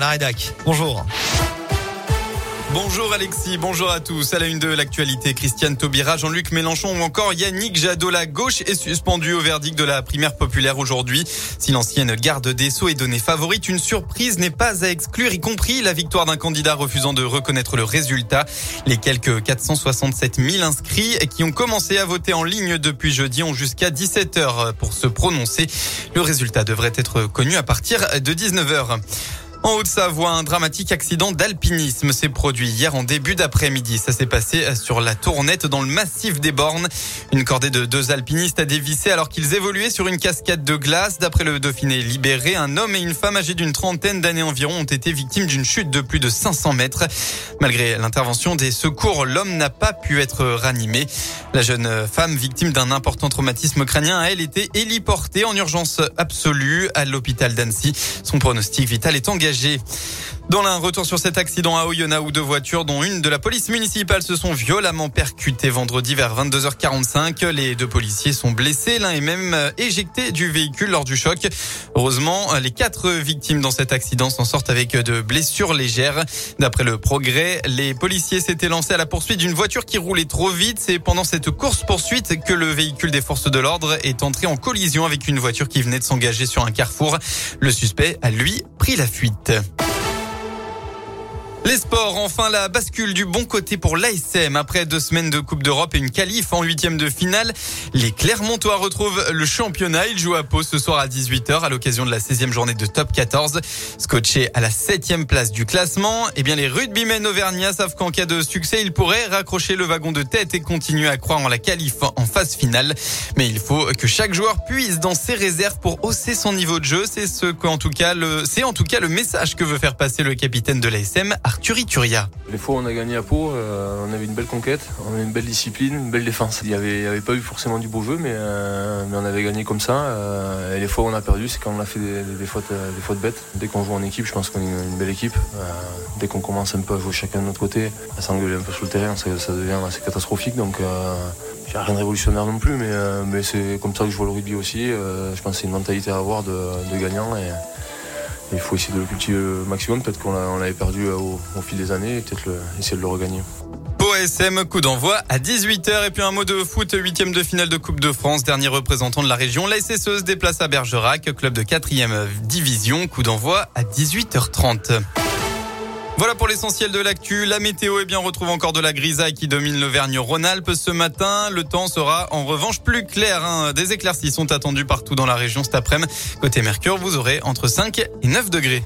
La rédac, bonjour. Bonjour Alexis, bonjour à tous. À la une de l'actualité, Christiane Taubira, Jean-Luc Mélenchon ou encore Yannick Jadot, la gauche est suspendu au verdict de la primaire populaire aujourd'hui. Si l'ancienne garde des Sceaux est donnée favorite, une surprise n'est pas à exclure, y compris la victoire d'un candidat refusant de reconnaître le résultat. Les quelques 467 000 inscrits qui ont commencé à voter en ligne depuis jeudi ont jusqu'à 17 heures pour se prononcer. Le résultat devrait être connu à partir de 19 heures. En Haute-Savoie, un dramatique accident d'alpinisme s'est produit hier en début d'après-midi. Ça s'est passé sur la Tournette dans le massif des Bornes. Une cordée de deux alpinistes a dévissé alors qu'ils évoluaient sur une cascade de glace. D'après le Dauphiné libéré, un homme et une femme âgés d'une trentaine d'années environ ont été victimes d'une chute de plus de 500 mètres. Malgré l'intervention des secours, l'homme n'a pas pu être ranimé. La jeune femme, victime d'un important traumatisme crânien, a elle été héliportée en urgence absolue à l'hôpital d'Annecy. Son pronostic vital est engagé dégagé dans l'un, retour sur cet accident à Oyonnax où deux voitures, dont une de la police municipale, se sont violemment percutées vendredi vers 22h45. Les deux policiers sont blessés, l'un est même euh, éjecté du véhicule lors du choc. Heureusement, les quatre victimes dans cet accident s'en sortent avec de blessures légères. D'après le progrès, les policiers s'étaient lancés à la poursuite d'une voiture qui roulait trop vite. C'est pendant cette course-poursuite que le véhicule des forces de l'ordre est entré en collision avec une voiture qui venait de s'engager sur un carrefour. Le suspect a, lui, pris la fuite. Les sports, enfin la bascule du bon côté pour l'ASM. Après deux semaines de Coupe d'Europe et une qualif en huitième de finale, les Clermontois retrouvent le championnat. Ils jouent à Pau ce soir à 18h à l'occasion de la 16e journée de Top 14. Scotché à la 7e place du classement, eh bien les rugbymen auvergnats savent qu'en cas de succès, ils pourraient raccrocher le wagon de tête et continuer à croire en la qualif en phase finale. Mais il faut que chaque joueur puisse dans ses réserves pour hausser son niveau de jeu. C'est ce qu'en tout cas le, c'est en tout cas le message que veut faire passer le capitaine de l'ASM, Les fois on a gagné à Pau, euh, on avait une belle conquête, on avait une belle discipline, une belle défense. Il n'y avait, pas eu forcément du beau jeu, mais, euh, mais on avait gagné comme ça. Euh, et les fois où on a perdu, c'est quand on a fait des, des, fautes, bêtes. Dès qu'on joue en équipe, je pense qu'on est une, belle équipe. dès qu'on commence un peu à jouer chacun de notre côté, à s'engueuler un peu sur le terrain, ça, devient assez catastrophique. Donc il rien de révolutionnaire non plus, mais, mais c'est comme ça que je vois le rugby aussi. je pense que c'est une mentalité à avoir de, gagnant. Il faut essayer de le cultiver au maximum. Peut-être qu'on l'avait perdu euh, au, fil des années et peut-être essayer de le regagner. SM, coup d'envoi à 18h. Et puis un mot de foot, huitième de finale de Coupe de France. Dernier représentant de la région, la SSE se déplace à Bergerac, club de quatrième division. Coup d'envoi à 18h30. Voilà pour l'essentiel de l'actu. La météo, eh bien, on retrouve encore de la grisaille qui domine l'Auvergne-Rhône-Alpes ce matin. Le temps sera en revanche plus clair. Hein. Des éclaircies sont attendues partout dans la région cet après-midi. Côté Mercure, vous aurez entre 5 et 9 degrés.